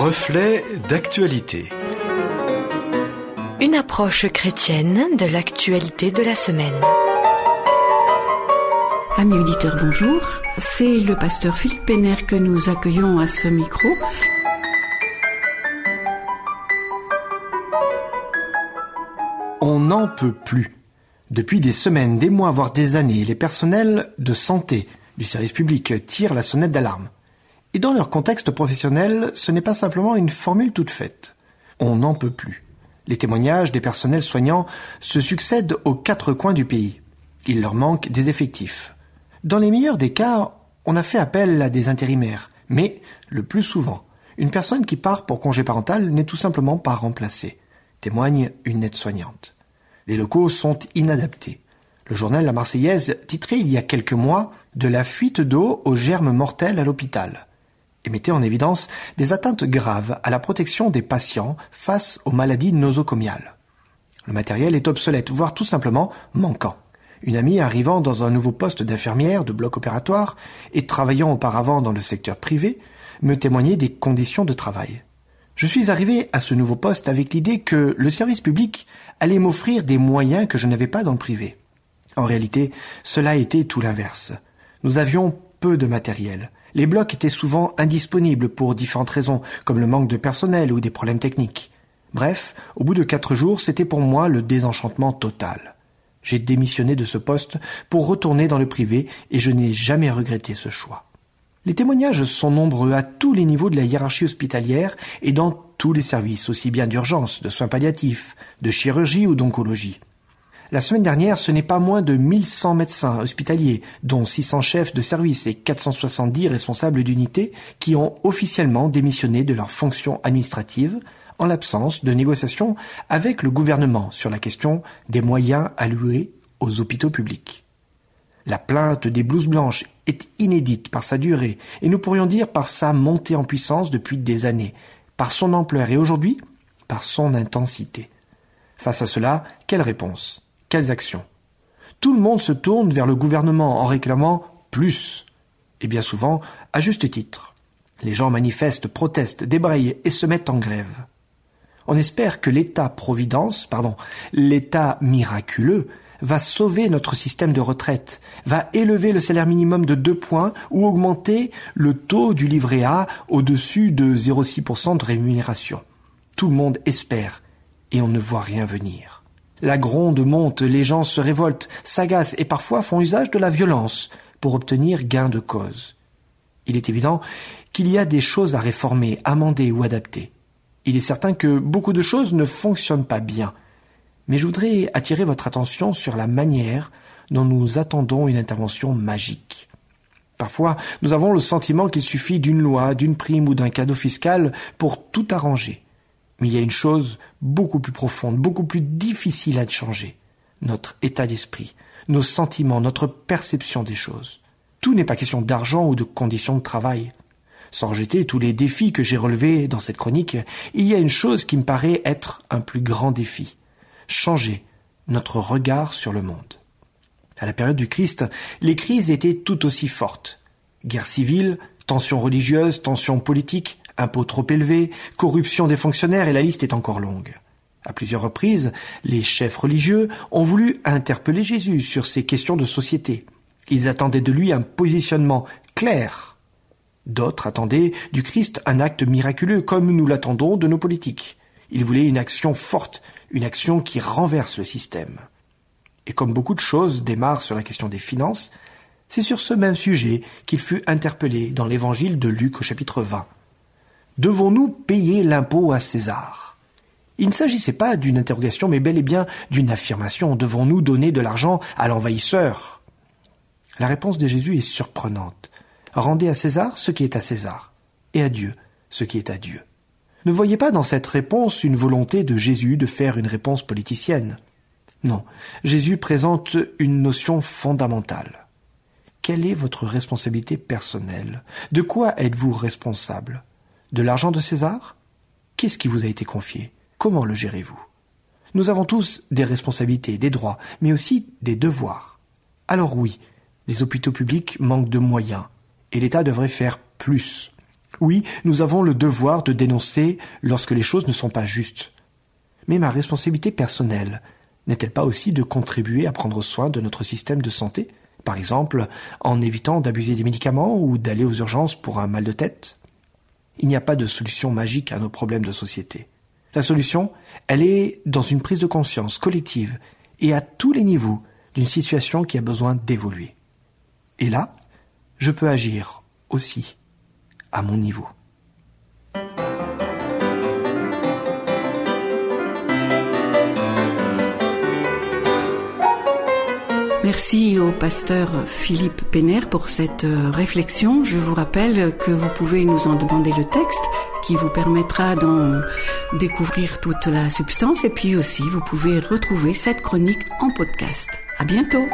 Reflet d'actualité. Une approche chrétienne de l'actualité de la semaine. Amis auditeurs, bonjour. C'est le pasteur Philippe Penner que nous accueillons à ce micro. On n'en peut plus. Depuis des semaines, des mois, voire des années, les personnels de santé du service public tirent la sonnette d'alarme. Et dans leur contexte professionnel, ce n'est pas simplement une formule toute faite. On n'en peut plus. Les témoignages des personnels soignants se succèdent aux quatre coins du pays. Il leur manque des effectifs. Dans les meilleurs des cas, on a fait appel à des intérimaires, mais le plus souvent, une personne qui part pour congé parental n'est tout simplement pas remplacée, témoigne une aide-soignante. Les locaux sont inadaptés. Le journal La Marseillaise titrait il y a quelques mois de la fuite d'eau aux germes mortels à l'hôpital et mettait en évidence des atteintes graves à la protection des patients face aux maladies nosocomiales. Le matériel est obsolète, voire tout simplement manquant. Une amie arrivant dans un nouveau poste d'infirmière de bloc opératoire et travaillant auparavant dans le secteur privé me témoignait des conditions de travail. Je suis arrivé à ce nouveau poste avec l'idée que le service public allait m'offrir des moyens que je n'avais pas dans le privé. En réalité, cela était tout l'inverse. Nous avions peu de matériel. Les blocs étaient souvent indisponibles pour différentes raisons, comme le manque de personnel ou des problèmes techniques. Bref, au bout de quatre jours, c'était pour moi le désenchantement total. J'ai démissionné de ce poste pour retourner dans le privé et je n'ai jamais regretté ce choix. Les témoignages sont nombreux à tous les niveaux de la hiérarchie hospitalière et dans tous les services, aussi bien d'urgence, de soins palliatifs, de chirurgie ou d'oncologie. La semaine dernière, ce n'est pas moins de 1100 médecins hospitaliers, dont 600 chefs de service et 470 responsables d'unités, qui ont officiellement démissionné de leurs fonctions administratives en l'absence de négociations avec le gouvernement sur la question des moyens alloués aux hôpitaux publics. La plainte des blouses blanches est inédite par sa durée et nous pourrions dire par sa montée en puissance depuis des années, par son ampleur et aujourd'hui par son intensité. Face à cela, quelle réponse? Quelles actions? Tout le monde se tourne vers le gouvernement en réclamant plus. Et bien souvent, à juste titre. Les gens manifestent, protestent, débrayent et se mettent en grève. On espère que l'État-providence, pardon, l'État miraculeux, va sauver notre système de retraite, va élever le salaire minimum de deux points ou augmenter le taux du livret A au-dessus de 0,6% de rémunération. Tout le monde espère et on ne voit rien venir. La gronde monte, les gens se révoltent, s'agacent et parfois font usage de la violence pour obtenir gain de cause. Il est évident qu'il y a des choses à réformer, amender ou adapter. Il est certain que beaucoup de choses ne fonctionnent pas bien. Mais je voudrais attirer votre attention sur la manière dont nous attendons une intervention magique. Parfois, nous avons le sentiment qu'il suffit d'une loi, d'une prime ou d'un cadeau fiscal pour tout arranger. Mais il y a une chose beaucoup plus profonde, beaucoup plus difficile à changer. Notre état d'esprit, nos sentiments, notre perception des choses. Tout n'est pas question d'argent ou de conditions de travail. Sans rejeter tous les défis que j'ai relevés dans cette chronique, il y a une chose qui me paraît être un plus grand défi. Changer notre regard sur le monde. À la période du Christ, les crises étaient tout aussi fortes. Guerre civile, tensions religieuses, tensions politiques, impôts trop élevés, corruption des fonctionnaires et la liste est encore longue. À plusieurs reprises, les chefs religieux ont voulu interpeller Jésus sur ces questions de société. Ils attendaient de lui un positionnement clair. D'autres attendaient du Christ un acte miraculeux, comme nous l'attendons de nos politiques. Ils voulaient une action forte, une action qui renverse le système. Et comme beaucoup de choses démarrent sur la question des finances, c'est sur ce même sujet qu'il fut interpellé dans l'évangile de Luc au chapitre 20. Devons-nous payer l'impôt à César? Il ne s'agissait pas d'une interrogation, mais bel et bien d'une affirmation. Devons-nous donner de l'argent à l'envahisseur? La réponse de Jésus est surprenante. Rendez à César ce qui est à César, et à Dieu ce qui est à Dieu. Ne voyez pas dans cette réponse une volonté de Jésus de faire une réponse politicienne? Non, Jésus présente une notion fondamentale. Quelle est votre responsabilité personnelle? De quoi êtes-vous responsable? De l'argent de César? Qu'est-ce qui vous a été confié? Comment le gérez-vous? Nous avons tous des responsabilités, des droits, mais aussi des devoirs. Alors oui, les hôpitaux publics manquent de moyens, et l'État devrait faire plus. Oui, nous avons le devoir de dénoncer lorsque les choses ne sont pas justes. Mais ma responsabilité personnelle n'est-elle pas aussi de contribuer à prendre soin de notre système de santé, par exemple en évitant d'abuser des médicaments ou d'aller aux urgences pour un mal de tête? Il n'y a pas de solution magique à nos problèmes de société. La solution, elle est dans une prise de conscience collective et à tous les niveaux d'une situation qui a besoin d'évoluer. Et là, je peux agir aussi à mon niveau. Merci au pasteur Philippe Pénère pour cette euh, réflexion. Je vous rappelle que vous pouvez nous en demander le texte qui vous permettra d'en découvrir toute la substance et puis aussi vous pouvez retrouver cette chronique en podcast. À bientôt!